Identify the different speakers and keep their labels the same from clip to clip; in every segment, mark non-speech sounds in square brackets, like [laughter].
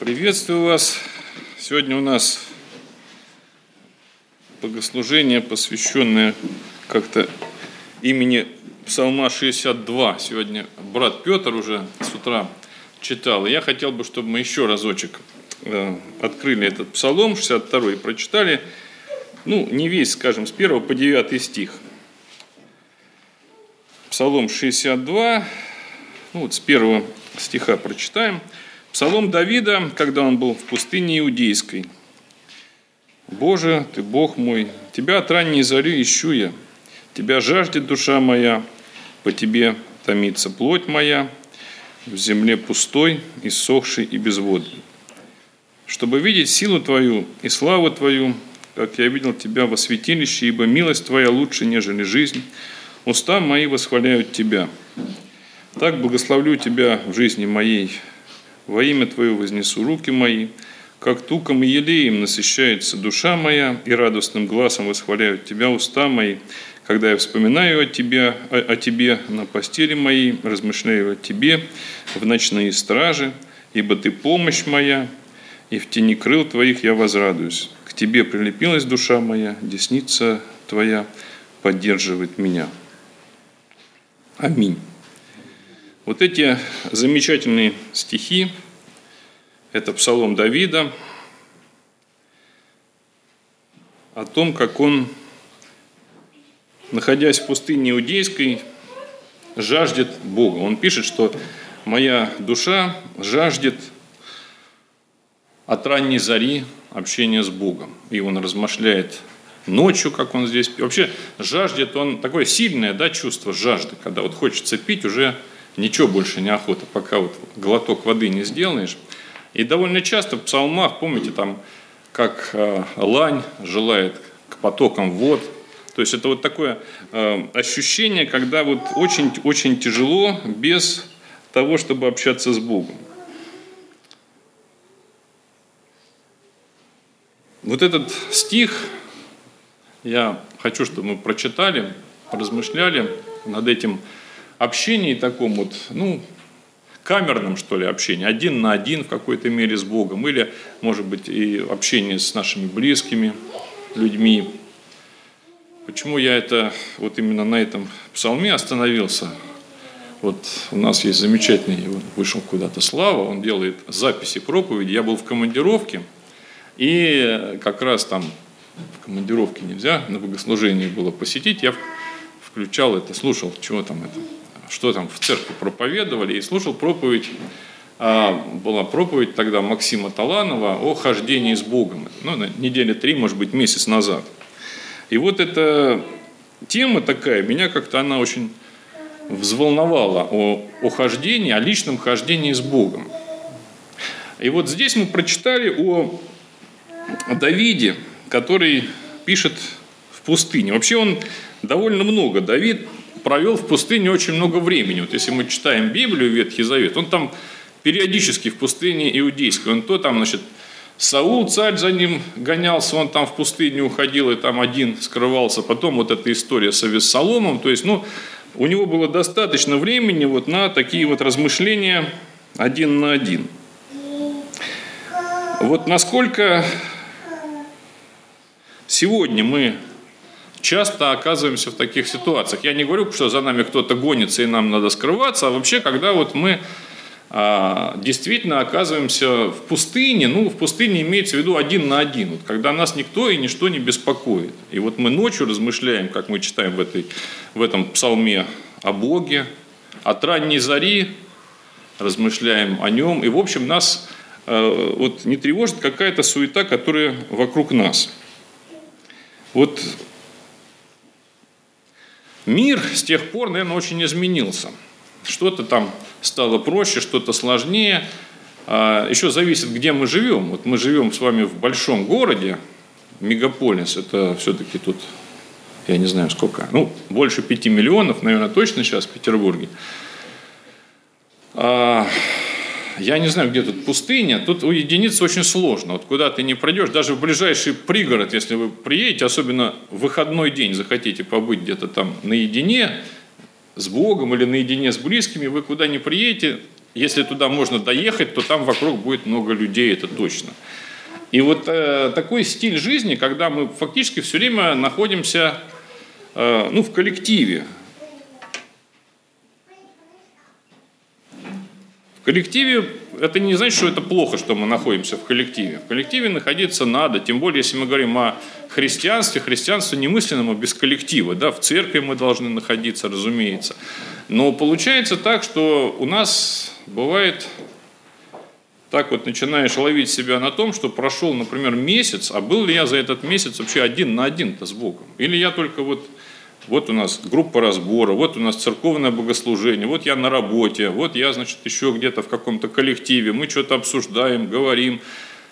Speaker 1: Приветствую вас. Сегодня у нас богослужение, посвященное как-то имени Псалма 62. Сегодня брат Петр уже с утра читал. Я хотел бы, чтобы мы еще разочек э, открыли этот псалом 62 и прочитали, ну, не весь, скажем, с 1 по 9 стих. Псалом 62, ну вот с первого стиха прочитаем – Псалом Давида, когда он был в пустыне Иудейской. «Боже, Ты Бог мой, Тебя от ранней зари ищу я, Тебя жаждет душа моя, по Тебе томится плоть моя, в земле пустой, иссохшей и безводной. Чтобы видеть силу Твою и славу Твою, как я видел Тебя во святилище, ибо милость Твоя лучше, нежели жизнь, уста мои восхваляют Тебя. Так благословлю Тебя в жизни моей, во имя Твое вознесу руки мои, как туком и елеем насыщается душа моя, и радостным глазом восхваляют Тебя уста мои, когда я вспоминаю о Тебе, о, о Тебе на постели моей, размышляю о Тебе в ночные стражи, ибо Ты помощь моя, и в тени крыл Твоих я возрадуюсь. К Тебе прилепилась душа моя, десница Твоя поддерживает меня. Аминь. Вот эти замечательные стихи, это псалом Давида, о том, как он, находясь в пустыне Иудейской, жаждет Бога. Он пишет, что моя душа жаждет от ранней зари общения с Богом. И он размышляет ночью, как он здесь. Вообще жаждет он, такое сильное да, чувство жажды, когда вот хочется пить, уже ничего больше не охота, пока вот глоток воды не сделаешь. И довольно часто в псалмах, помните, там, как э, лань желает к потокам вод. То есть это вот такое э, ощущение, когда вот очень-очень тяжело без того, чтобы общаться с Богом. Вот этот стих я хочу, чтобы мы прочитали, размышляли над этим общении таком вот, ну, камерном, что ли, общении, один на один в какой-то мере с Богом, или, может быть, и общение с нашими близкими людьми. Почему я это вот именно на этом псалме остановился? Вот у нас есть замечательный, вышел куда-то Слава, он делает записи проповеди. Я был в командировке, и как раз там в командировке нельзя, на богослужении было посетить, я включал это, слушал, чего там это, что там в церкви проповедовали, и слушал проповедь, а, была проповедь тогда Максима Таланова о хождении с Богом. Ну, на неделе три, может быть, месяц назад. И вот эта тема такая, меня как-то она очень взволновала о, о хождении, о личном хождении с Богом. И вот здесь мы прочитали о Давиде, который пишет в пустыне. Вообще он довольно много. Давид провел в пустыне очень много времени. Вот если мы читаем Библию, Ветхий Завет, он там периодически в пустыне иудейской, он то там, значит, Саул, царь за ним гонялся, он там в пустыню уходил и там один скрывался. Потом вот эта история с Авессаломом. То есть, ну, у него было достаточно времени вот на такие вот размышления один на один. Вот насколько сегодня мы часто оказываемся в таких ситуациях. Я не говорю, что за нами кто-то гонится и нам надо скрываться, а вообще, когда вот мы а, действительно оказываемся в пустыне, ну, в пустыне имеется в виду один на один, вот, когда нас никто и ничто не беспокоит. И вот мы ночью размышляем, как мы читаем в, этой, в этом псалме о Боге, от ранней зари размышляем о нем, и, в общем, нас э, вот не тревожит какая-то суета, которая вокруг нас. Вот Мир с тех пор, наверное, очень изменился. Что-то там стало проще, что-то сложнее. А, Еще зависит, где мы живем. Вот мы живем с вами в большом городе, мегаполис, это все-таки тут, я не знаю сколько, ну, больше пяти миллионов, наверное, точно сейчас в Петербурге. Я не знаю, где тут пустыня, тут уединиться очень сложно. Вот куда ты не пройдешь, даже в ближайший пригород, если вы приедете, особенно в выходной день захотите побыть где-то там наедине с Богом или наедине с близкими, вы куда не приедете, если туда можно доехать, то там вокруг будет много людей, это точно. И вот э, такой стиль жизни, когда мы фактически все время находимся э, ну, в коллективе. В коллективе это не значит, что это плохо, что мы находимся в коллективе. В коллективе находиться надо, тем более, если мы говорим о христианстве, христианство немыслимо без коллектива. Да? В церкви мы должны находиться, разумеется. Но получается так, что у нас бывает так вот начинаешь ловить себя на том, что прошел, например, месяц, а был ли я за этот месяц вообще один на один-то с Богом? Или я только вот, вот у нас группа разбора, вот у нас церковное богослужение, вот я на работе, вот я, значит, еще где-то в каком-то коллективе, мы что-то обсуждаем, говорим,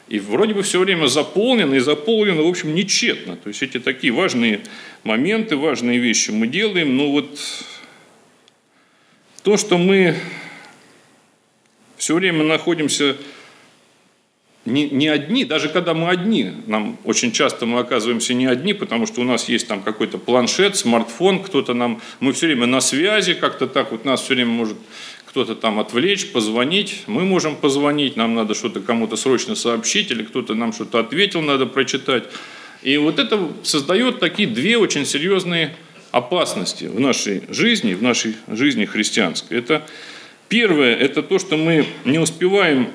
Speaker 1: и вроде бы все время заполнено, и заполнено, в общем, нечетно. То есть эти такие важные моменты, важные вещи мы делаем, но вот то, что мы все время находимся не, не одни, даже когда мы одни, нам очень часто мы оказываемся не одни, потому что у нас есть там какой-то планшет, смартфон, кто-то нам, мы все время на связи, как-то так вот нас все время может кто-то там отвлечь, позвонить, мы можем позвонить, нам надо что-то кому-то срочно сообщить, или кто-то нам что-то ответил, надо прочитать. И вот это создает такие две очень серьезные опасности в нашей жизни, в нашей жизни христианской. Это Первое – это то, что мы не успеваем,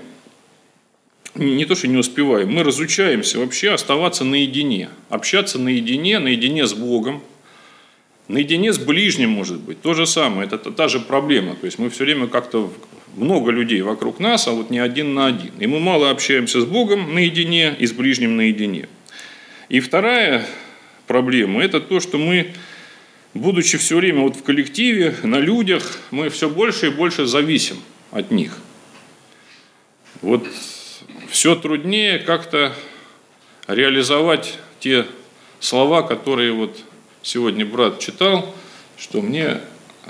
Speaker 1: не то, что не успеваем, мы разучаемся вообще оставаться наедине, общаться наедине, наедине с Богом, наедине с ближним, может быть. То же самое, это та же проблема. То есть мы все время как-то много людей вокруг нас, а вот не один на один. И мы мало общаемся с Богом наедине и с ближним наедине. И вторая проблема – это то, что мы будучи все время вот в коллективе, на людях, мы все больше и больше зависим от них. Вот все труднее как-то реализовать те слова, которые вот сегодня брат читал, что мне, э,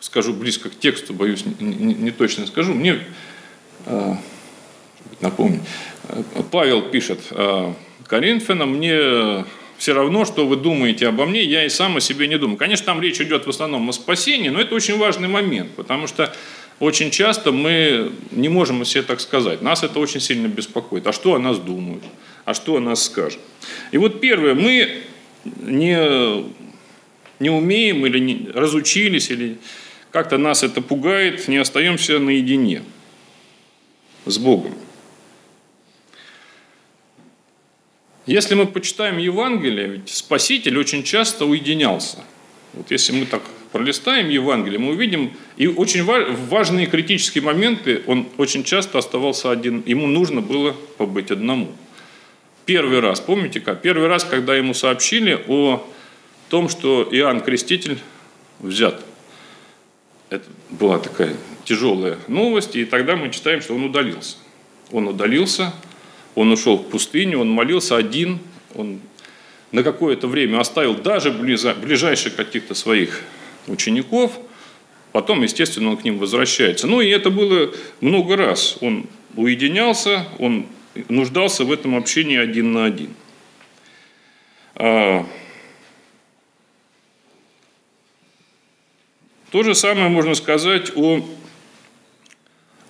Speaker 1: скажу близко к тексту, боюсь, не, точно скажу, мне, э, напомню, э, Павел пишет Коринфянам, мне все равно, что вы думаете обо мне, я и сам о себе не думаю. Конечно, там речь идет в основном о спасении, но это очень важный момент, потому что очень часто мы не можем себе так сказать. Нас это очень сильно беспокоит. А что о нас думают? А что о нас скажут? И вот первое, мы не, не умеем или не, разучились, или как-то нас это пугает, не остаемся наедине с Богом. Если мы почитаем Евангелие, ведь Спаситель очень часто уединялся. Вот если мы так пролистаем Евангелие, мы увидим, и очень важные критические моменты, он очень часто оставался один, ему нужно было побыть одному. Первый раз, помните как? Первый раз, когда ему сообщили о том, что Иоанн Креститель взят. Это была такая тяжелая новость, и тогда мы читаем, что он удалился. Он удалился, он ушел в пустыню, он молился один, он на какое-то время оставил даже ближайших каких-то своих учеников, потом, естественно, он к ним возвращается. Ну и это было много раз. Он уединялся, он нуждался в этом общении один на один. А, то же самое можно сказать о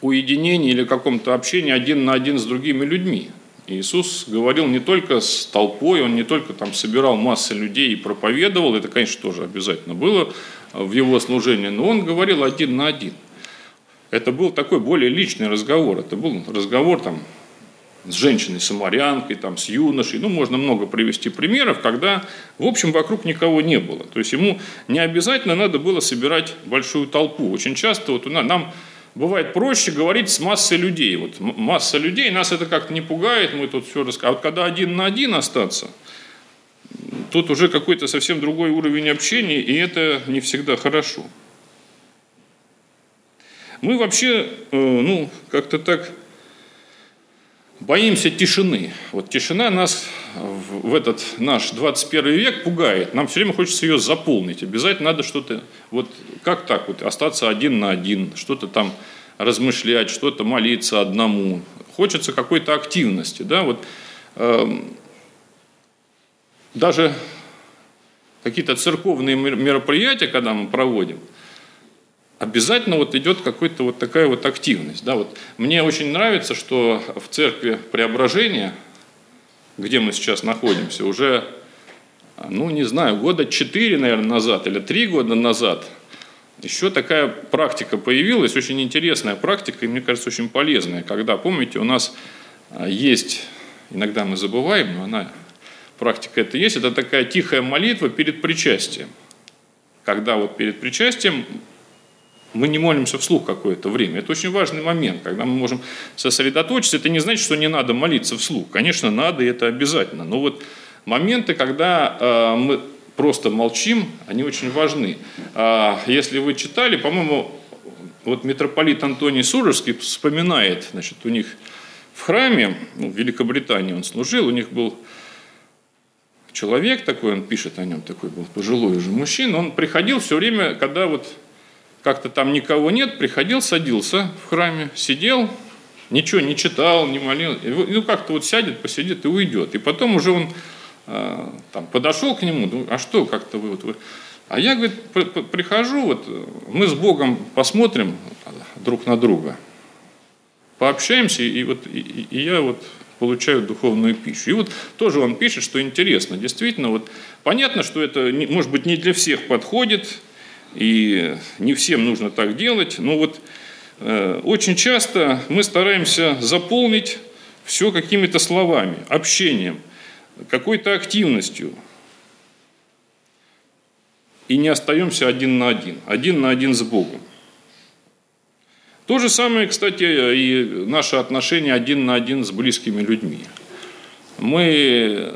Speaker 1: уединении или каком-то общении один на один с другими людьми. Иисус говорил не только с толпой, он не только там собирал массы людей и проповедовал, это, конечно, тоже обязательно было в его служении, но он говорил один на один. Это был такой более личный разговор, это был разговор там с женщиной-самарянкой, там, с юношей. Ну, можно много привести примеров, когда, в общем, вокруг никого не было. То есть ему не обязательно надо было собирать большую толпу. Очень часто вот у нас, нам бывает проще говорить с массой людей. Вот масса людей, нас это как-то не пугает, мы тут все рассказываем. А вот когда один на один остаться, тут уже какой-то совсем другой уровень общения, и это не всегда хорошо. Мы вообще, э, ну, как-то так боимся тишины. Вот тишина нас в этот наш 21 век пугает. Нам все время хочется ее заполнить. Обязательно надо что-то, вот как так вот, остаться один на один, что-то там размышлять, что-то молиться одному. Хочется какой-то активности. Да? Вот, э, даже какие-то церковные мероприятия, когда мы проводим, обязательно вот идет какая-то вот такая вот активность. Да, вот мне очень нравится, что в церкви Преображения, где мы сейчас находимся, уже, ну не знаю, года четыре, наверное, назад или три года назад еще такая практика появилась, очень интересная практика, и мне кажется, очень полезная, когда, помните, у нас а, есть, иногда мы забываем, но она, практика это есть, это такая тихая молитва перед причастием. Когда вот перед причастием мы не молимся вслух какое-то время. Это очень важный момент, когда мы можем сосредоточиться. Это не значит, что не надо молиться вслух. Конечно, надо, и это обязательно. Но вот моменты, когда э, мы просто молчим, они очень важны. А если вы читали, по-моему, вот митрополит Антоний Сурожский вспоминает, значит, у них в храме, ну, в Великобритании он служил, у них был человек такой, он пишет о нем, такой был пожилой уже мужчина, он приходил все время, когда вот как-то там никого нет, приходил, садился в храме, сидел, ничего не читал, не молил, ну как-то вот сядет, посидит и уйдет. И потом уже он э, там подошел к нему, а что как-то вы вот вы... А я, говорит, прихожу, вот мы с Богом посмотрим друг на друга, пообщаемся, и вот и, и я вот получаю духовную пищу. И вот тоже он пишет, что интересно, действительно, вот понятно, что это, может быть, не для всех подходит, и не всем нужно так делать, но вот э, очень часто мы стараемся заполнить все какими-то словами, общением, какой-то активностью. И не остаемся один на один, один на один с Богом. То же самое, кстати, и наше отношение один на один с близкими людьми. Мы,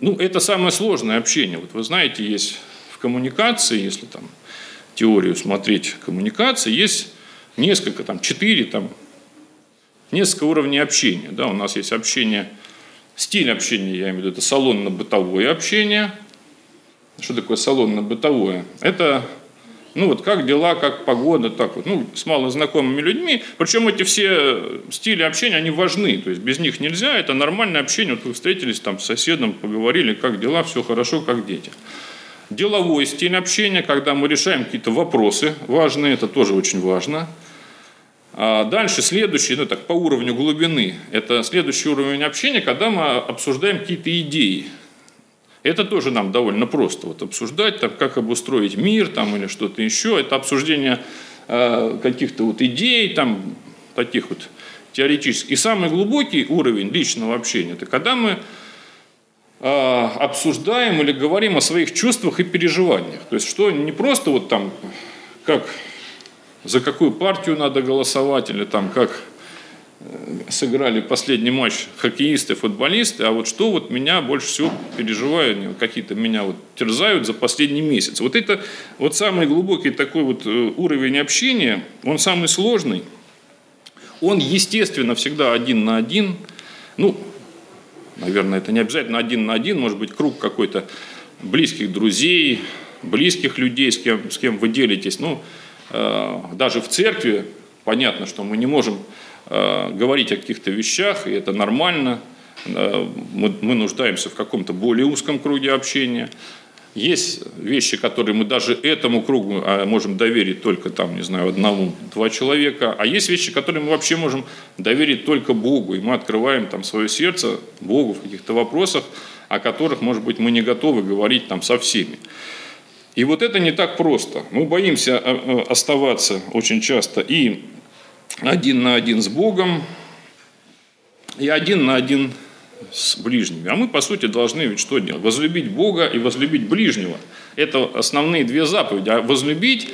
Speaker 1: ну, это самое сложное общение. Вот вы знаете, есть коммуникации, если там теорию смотреть коммуникации, есть несколько, там, четыре, там, несколько уровней общения. Да, у нас есть общение, стиль общения, я имею в виду, это салонно-бытовое общение. Что такое салонно-бытовое? Это ну вот как дела, как погода, так вот, ну, с малознакомыми людьми. Причем эти все стили общения, они важны, то есть без них нельзя, это нормальное общение. Вот вы встретились там с соседом, поговорили, как дела, все хорошо, как дети деловой стиль общения, когда мы решаем какие-то вопросы важные, это тоже очень важно. А дальше следующий, ну так по уровню глубины, это следующий уровень общения, когда мы обсуждаем какие-то идеи. Это тоже нам довольно просто вот обсуждать, там, как обустроить мир там, или что-то еще. Это обсуждение э, каких-то вот идей, там, таких вот теоретических. И самый глубокий уровень личного общения, это когда мы а, обсуждаем или говорим о своих чувствах и переживаниях. То есть, что не просто вот там, как за какую партию надо голосовать, или там как э, сыграли последний матч хоккеисты, футболисты, а вот что вот меня больше всего переживают, какие-то меня вот терзают за последний месяц. Вот это вот самый глубокий такой вот э, уровень общения, он самый сложный, он, естественно, всегда один на один, ну, Наверное, это не обязательно один на один, может быть, круг какой-то близких друзей, близких людей, с кем, с кем вы делитесь. Ну, э, даже в церкви понятно, что мы не можем говорить о каких-то вещах, и это нормально. Э, мы, мы нуждаемся в каком-то более узком круге общения. Есть вещи, которые мы даже этому кругу а, можем доверить только там, не знаю, одному-два человека, а есть вещи, которые мы вообще можем доверить только Богу, и мы открываем там свое сердце Богу в каких-то вопросах, о которых, может быть, мы не готовы говорить там со всеми. И вот это не так просто. Мы боимся а, оставаться очень часто и один на один с Богом, и один на один с ближними. А мы, по сути, должны ведь что делать? Возлюбить Бога и возлюбить ближнего. Это основные две заповеди. А возлюбить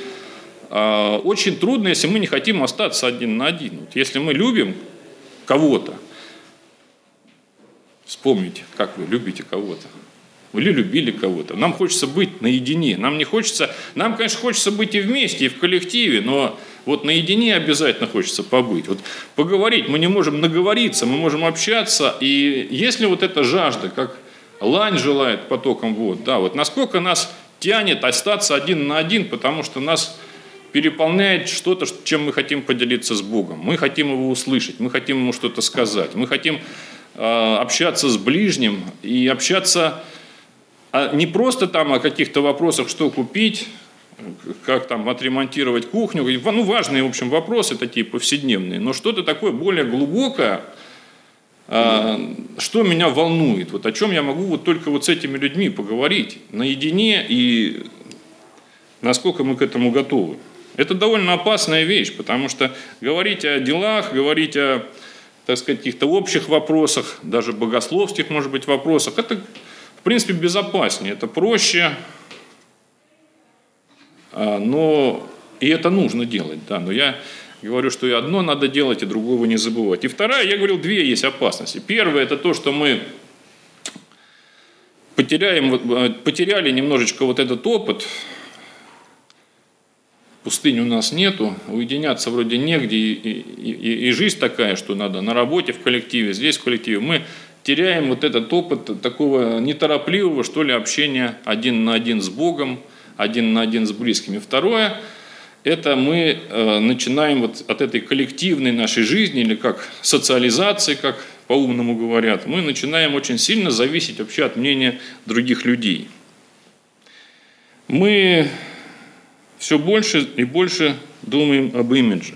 Speaker 1: э, очень трудно, если мы не хотим остаться один на один. Вот если мы любим кого-то, вспомните, как вы любите кого-то. Или любили кого-то. Нам хочется быть наедине. Нам не хочется, нам, конечно, хочется быть и вместе, и в коллективе, но вот наедине обязательно хочется побыть. Вот поговорить, мы не можем наговориться, мы можем общаться. И если вот эта жажда, как лань желает потоком вод, да, вот насколько нас тянет остаться один на один, потому что нас переполняет что-то, чем мы хотим поделиться с Богом. Мы хотим его услышать, мы хотим ему что-то сказать, мы хотим э, общаться с ближним и общаться а не просто там о каких-то вопросах, что купить, как там отремонтировать кухню, ну, важные, в общем, вопросы такие повседневные, но что-то такое более глубокое, а, что меня волнует, вот о чем я могу вот только вот с этими людьми поговорить наедине и насколько мы к этому готовы. Это довольно опасная вещь, потому что говорить о делах, говорить о, так сказать, каких-то общих вопросах, даже богословских, может быть, вопросах, это, в принципе, безопаснее, это проще, но и это нужно делать, да, но я говорю, что и одно надо делать, и другого не забывать. И вторая, я говорил, две есть опасности. Первое – это то, что мы потеряем, э, потеряли немножечко вот этот опыт, пустыни у нас нету, уединяться вроде негде, и, и, и жизнь такая, что надо на работе, в коллективе, здесь в коллективе. Мы теряем вот этот опыт такого неторопливого, что ли, общения один на один с Богом, один на один с близкими. Второе – это мы э, начинаем вот от этой коллективной нашей жизни, или как социализации, как по-умному говорят, мы начинаем очень сильно зависеть вообще от мнения других людей. Мы все больше и больше думаем об имидже.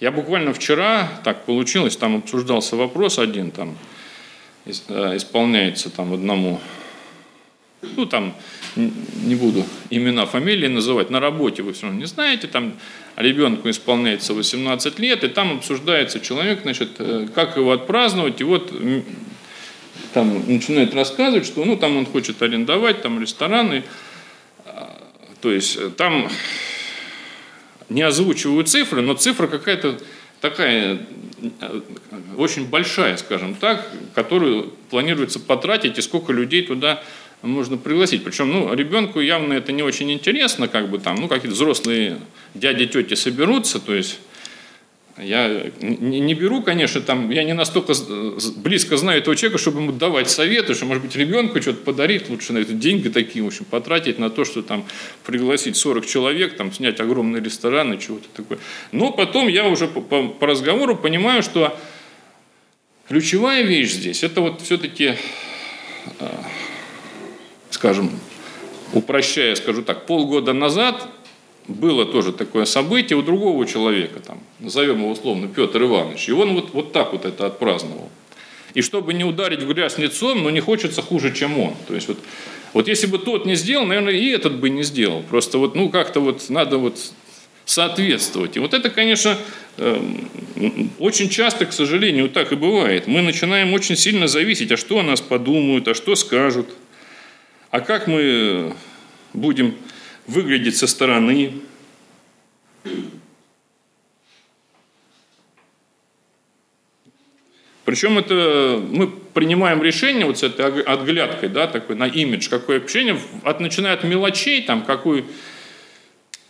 Speaker 1: Я буквально вчера, так получилось, там обсуждался вопрос один, там э, исполняется там одному ну там не буду имена, фамилии называть, на работе вы все равно не знаете, там ребенку исполняется 18 лет, и там обсуждается человек, значит, э, как его отпраздновать, и вот там начинает рассказывать, что ну там он хочет арендовать там рестораны, а, то есть э, там не озвучивают цифры, но цифра какая-то такая э, очень большая, скажем так, которую планируется потратить, и сколько людей туда можно пригласить. Причем, ну, ребенку явно это не очень интересно, как бы там, ну, какие-то взрослые дяди, тети соберутся, то есть я не беру, конечно, там, я не настолько близко знаю этого человека, чтобы ему давать советы, что, может быть, ребенку что-то подарить, лучше на это деньги такие, в общем, потратить на то, что там пригласить 40 человек, там, снять огромный ресторан и чего-то такое. Но потом я уже по, по, разговору понимаю, что ключевая вещь здесь, это вот все-таки а, скажем, упрощая, скажу так, полгода назад было тоже такое событие у другого человека, там, назовем его условно Петр Иванович, и он вот, вот так вот это отпраздновал. И чтобы не ударить в грязь лицом, но не хочется хуже, чем он. То есть вот, вот если бы тот не сделал, наверное, и этот бы не сделал. Просто вот, ну, как-то вот надо вот соответствовать. И вот это, конечно, эм, очень часто, к сожалению, так и бывает. Мы начинаем очень сильно зависеть, а что о нас подумают, а что скажут – а как мы будем выглядеть со стороны? Причем это мы принимаем решение вот с этой отглядкой, да, такой на имидж, какое общение, от, начиная от мелочей, там, какой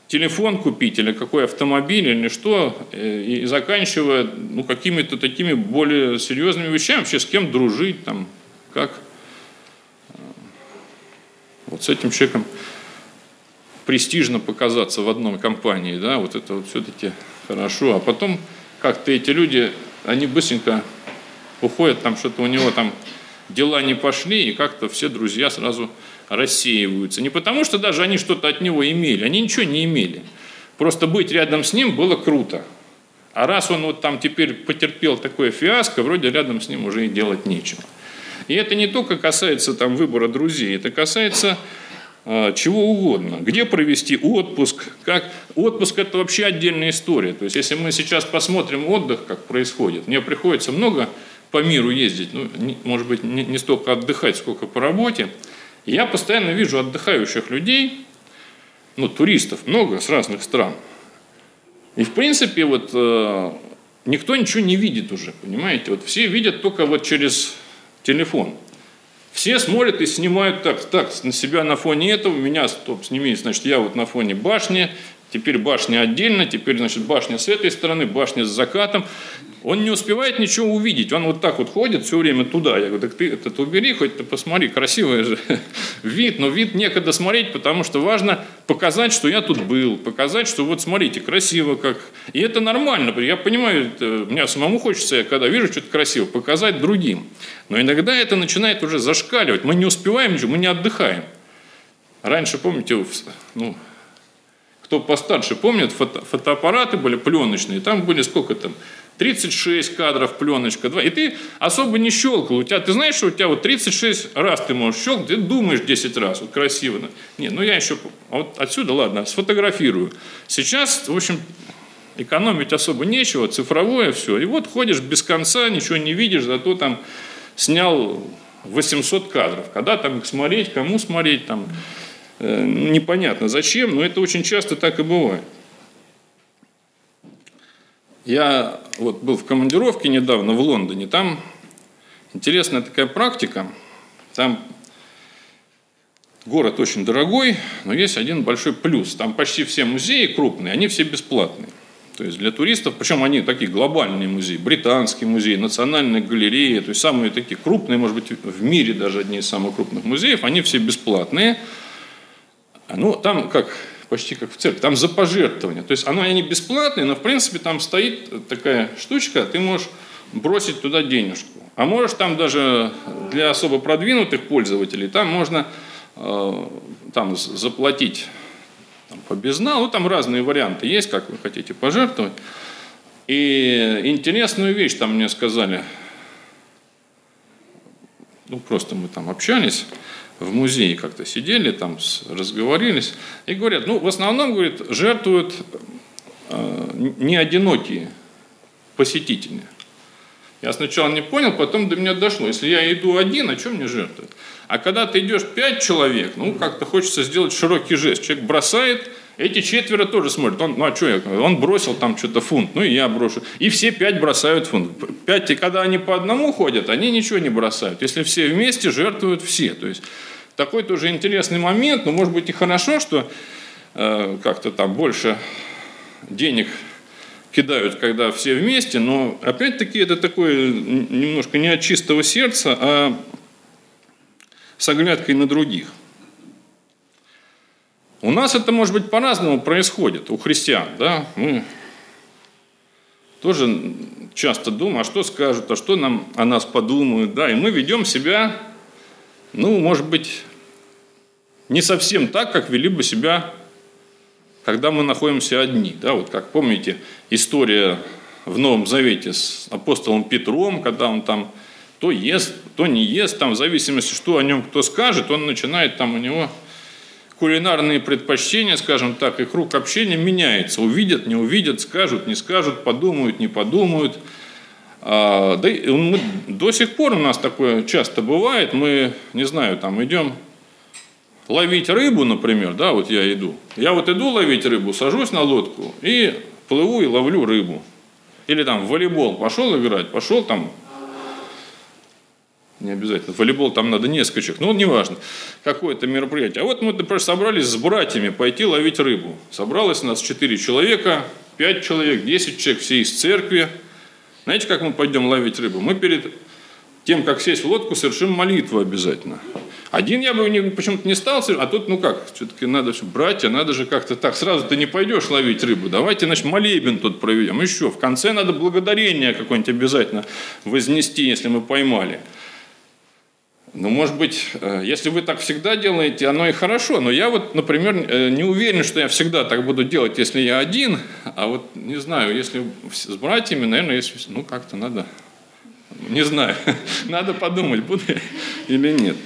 Speaker 1: телефон купить, или какой автомобиль, или что, э, и заканчивая ну, какими-то такими более серьезными вещами, вообще с кем дружить, там, как вот с этим человеком престижно показаться в одной компании, да, вот это вот все-таки хорошо. А потом как-то эти люди, они быстренько уходят, там что-то у него там дела не пошли, и как-то все друзья сразу рассеиваются. Не потому, что даже они что-то от него имели, они ничего не имели. Просто быть рядом с ним было круто. А раз он вот там теперь потерпел такое фиаско, вроде рядом с ним уже и делать нечего. И это не только касается там, выбора друзей, это касается э, чего угодно. Где провести отпуск, как... Отпуск – это вообще отдельная история. То есть, если мы сейчас посмотрим отдых, как происходит, мне приходится много по миру ездить, ну, не, может быть, не, не столько отдыхать, сколько по работе. Я постоянно вижу отдыхающих людей, ну, туристов много с разных стран. И, в принципе, вот э, никто ничего не видит уже, понимаете? Вот все видят только вот через телефон. Все смотрят и снимают так, так, на себя на фоне этого, меня, стоп, сними, значит, я вот на фоне башни, теперь башня отдельно, теперь, значит, башня с этой стороны, башня с закатом, он не успевает ничего увидеть. Он вот так вот ходит все время туда. Я говорю, так ты этот убери, хоть ты посмотри, красивый же [laughs] вид. Но вид некогда смотреть, потому что важно показать, что я тут был. Показать, что вот смотрите, красиво как. И это нормально. Я понимаю, это, мне самому хочется, я когда вижу что-то красиво, показать другим. Но иногда это начинает уже зашкаливать. Мы не успеваем ничего, мы не отдыхаем. раньше, помните, ну, кто постарше помнит, фото, фотоаппараты были пленочные, там были сколько там, 36 кадров пленочка, 2, и ты особо не щелкал. У тебя, ты знаешь, что у тебя вот 36 раз ты можешь щелкать, ты думаешь 10 раз, вот красиво. Не, ну я еще, а вот отсюда, ладно, сфотографирую. Сейчас, в общем, экономить особо нечего, цифровое все. И вот ходишь без конца, ничего не видишь, зато там снял 800 кадров. Когда там их смотреть, кому смотреть, там, Э, непонятно зачем, но это очень часто так и бывает. Я вот был в командировке недавно в Лондоне, там интересная такая практика, там город очень дорогой, но есть один большой плюс, там почти все музеи крупные, они все бесплатные. То есть для туристов, причем они такие глобальные музеи, британский музей, национальная галерея, то есть самые такие крупные, может быть, в мире даже одни из самых крупных музеев, они все бесплатные. Ну, там как, почти как в церкви, там за пожертвование. То есть оно они бесплатные, но в принципе там стоит такая штучка, ты можешь бросить туда денежку. А можешь там даже для особо продвинутых пользователей, там можно э, там заплатить там, по безналу, ну, там разные варианты есть, как вы хотите пожертвовать. И интересную вещь там мне сказали, ну просто мы там общались, в музее как-то сидели, там разговорились, и говорят, ну, в основном, говорит, жертвуют э, не одинокие посетители. Я сначала не понял, потом до меня дошло. Если я иду один, о чем мне жертвовать? А когда ты идешь пять человек, ну, как-то хочется сделать широкий жест. Человек бросает, эти четверо тоже смотрят. Он, ну, а что я? Он бросил там что-то фунт, ну, и я брошу. И все пять бросают фунт. Пять, и когда они по одному ходят, они ничего не бросают. Если все вместе, жертвуют все. То есть такой тоже интересный момент, но может быть и хорошо, что э, как-то там больше денег кидают, когда все вместе, но опять-таки это такое немножко не от чистого сердца, а с оглядкой на других. У нас это, может быть, по-разному происходит, у христиан. Да? Мы тоже часто думаем, а что скажут, а что нам о нас подумают. Да? И мы ведем себя, ну, может быть, не совсем так, как вели бы себя, когда мы находимся одни. Да, вот как помните, история в Новом Завете с апостолом Петром, когда он там то ест, то не ест, там в зависимости, что о нем кто скажет, он начинает там у него кулинарные предпочтения, скажем так, и круг общения меняется. Увидят, не увидят, скажут, не скажут, подумают, не подумают. А, да и мы, до сих пор у нас такое часто бывает. Мы, не знаю, там идем ловить рыбу, например, да, вот я иду. Я вот иду ловить рыбу, сажусь на лодку и плыву и ловлю рыбу. Или там в волейбол пошел играть, пошел там, не обязательно, волейбол там надо несколько человек, но неважно, какое-то мероприятие. А вот мы, например, собрались с братьями пойти ловить рыбу. Собралось у нас 4 человека, 5 человек, 10 человек, все из церкви. Знаете, как мы пойдем ловить рыбу? Мы перед тем, как сесть в лодку, совершим молитву обязательно. Один я бы почему-то не стал, а тут, ну как, все-таки надо, братья, надо же как-то так, сразу ты не пойдешь ловить рыбу, давайте, значит, молебен тут проведем. Еще, в конце надо благодарение какое-нибудь обязательно вознести, если мы поймали. Ну, может быть, э, если вы так всегда делаете, оно и хорошо. Но я вот, например, э, не уверен, что я всегда так буду делать, если я один. А вот, не знаю, если с братьями, наверное, если, ну, как-то надо, не знаю, [laughs] надо подумать, буду или нет.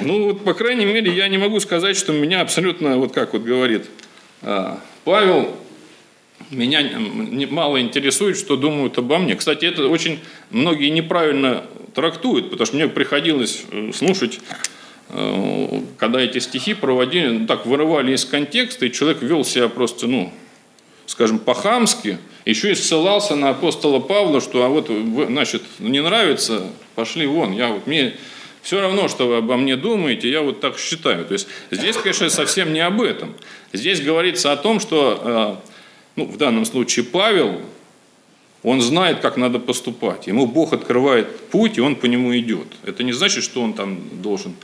Speaker 1: Ну, вот, по крайней мере, я не могу сказать, что меня абсолютно, вот как вот говорит а, Павел, меня мало интересует, что думают обо мне. Кстати, это очень многие неправильно трактуют, потому что мне приходилось э, слушать, э, когда эти стихи проводили, ну, так вырывали из контекста, и человек вел себя просто, ну, скажем, по-хамски, еще и ссылался на апостола Павла, что, а вот, значит, не нравится, пошли вон, я вот, мне все равно, что вы обо мне думаете, я вот так считаю. То есть здесь, конечно, совсем не об этом. Здесь говорится о том, что, э, ну, в данном случае Павел, он знает, как надо поступать. Ему Бог открывает путь, и он по нему идет. Это не значит, что он там должен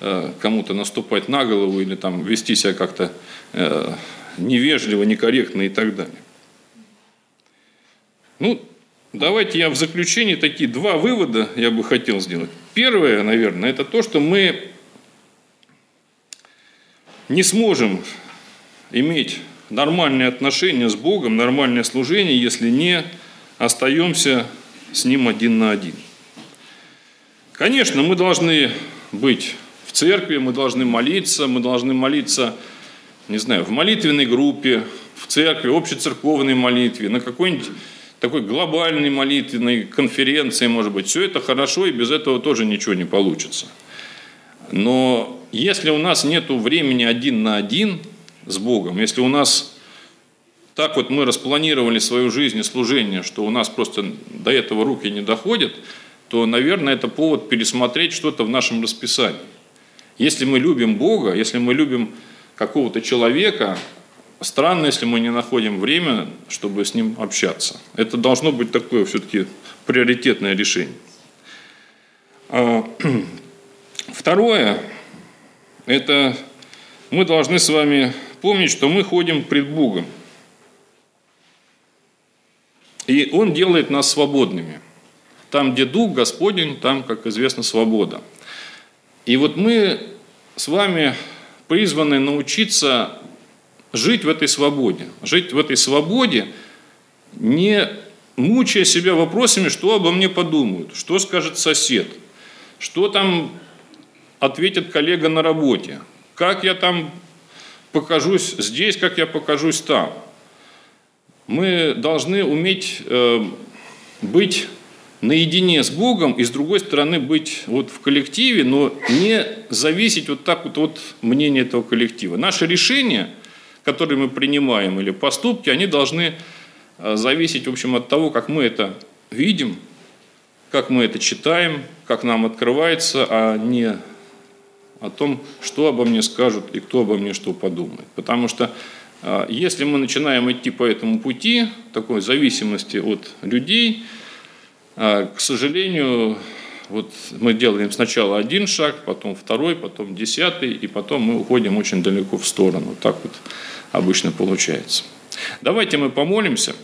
Speaker 1: э, кому-то наступать на голову или там вести себя как-то э, невежливо, некорректно и так далее. Ну, Давайте я в заключении такие два вывода я бы хотел сделать. Первое, наверное, это то, что мы не сможем иметь нормальные отношения с Богом, нормальное служение, если не остаемся с Ним один на один. Конечно, мы должны быть в церкви, мы должны молиться, мы должны молиться, не знаю, в молитвенной группе, в церкви, общецерковной молитве, на какой-нибудь такой глобальной молитвенной конференции, может быть. Все это хорошо, и без этого тоже ничего не получится. Но если у нас нет времени один на один с Богом, если у нас так вот мы распланировали свою жизнь и служение, что у нас просто до этого руки не доходят, то, наверное, это повод пересмотреть что-то в нашем расписании. Если мы любим Бога, если мы любим какого-то человека, странно, если мы не находим время, чтобы с ним общаться. Это должно быть такое все-таки приоритетное решение. А, [clears throat] второе, это мы должны с вами помнить, что мы ходим пред Богом. И Он делает нас свободными. Там, где Дух Господень, там, как известно, свобода. И вот мы с вами призваны научиться жить в этой свободе. Жить в этой свободе, не мучая себя вопросами, что обо мне подумают, что скажет сосед, что там ответит коллега на работе, как я там покажусь здесь, как я покажусь там. Мы должны уметь э, быть наедине с Богом и с другой стороны быть вот в коллективе, но не зависеть вот так вот от мнения этого коллектива. Наше решение – которые мы принимаем, или поступки, они должны э, зависеть, в общем, от того, как мы это видим, как мы это читаем, как нам открывается, а не о том, что обо мне скажут и кто обо мне что подумает. Потому что э, если мы начинаем идти по этому пути, такой зависимости от людей, э, к сожалению, вот мы делаем сначала один шаг, потом второй, потом десятый, и потом мы уходим очень далеко в сторону. Так вот обычно получается. Давайте мы помолимся.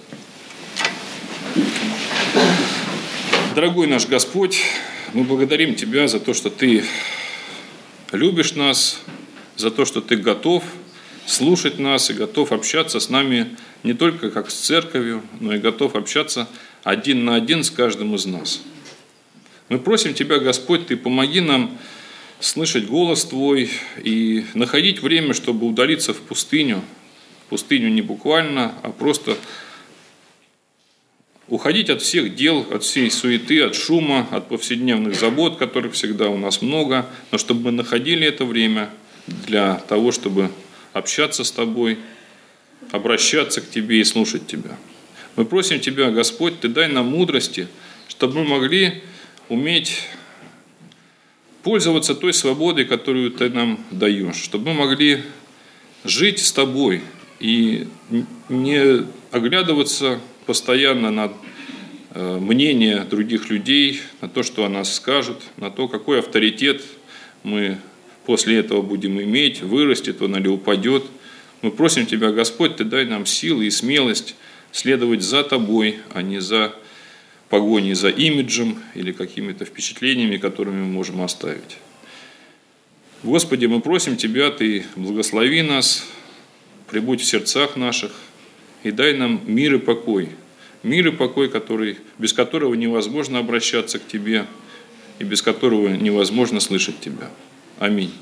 Speaker 1: Дорогой наш Господь, мы благодарим Тебя за то, что Ты любишь нас, за то, что Ты готов слушать нас и готов общаться с нами не только как с церковью, но и готов общаться один на один с каждым из нас. Мы просим Тебя, Господь, Ты помоги нам слышать голос Твой и находить время, чтобы удалиться в пустыню, в пустыню не буквально, а просто уходить от всех дел, от всей суеты, от шума, от повседневных забот, которых всегда у нас много, но чтобы мы находили это время для того, чтобы общаться с Тобой, обращаться к Тебе и слушать Тебя. Мы просим Тебя, Господь, Ты дай нам мудрости, чтобы мы могли уметь пользоваться той свободой, которую ты нам даешь, чтобы мы могли жить с тобой и не оглядываться постоянно на э, мнение других людей, на то, что о нас скажут, на то, какой авторитет мы после этого будем иметь, вырастет он или упадет. Мы просим Тебя, Господь, Ты дай нам силы и смелость следовать за Тобой, а не за погони за имиджем или какими-то впечатлениями, которыми мы можем оставить. Господи, мы просим Тебя, Ты благослови нас, прибудь в сердцах наших и дай нам мир и покой. Мир и покой, который, без которого невозможно обращаться к Тебе и без которого невозможно слышать Тебя. Аминь.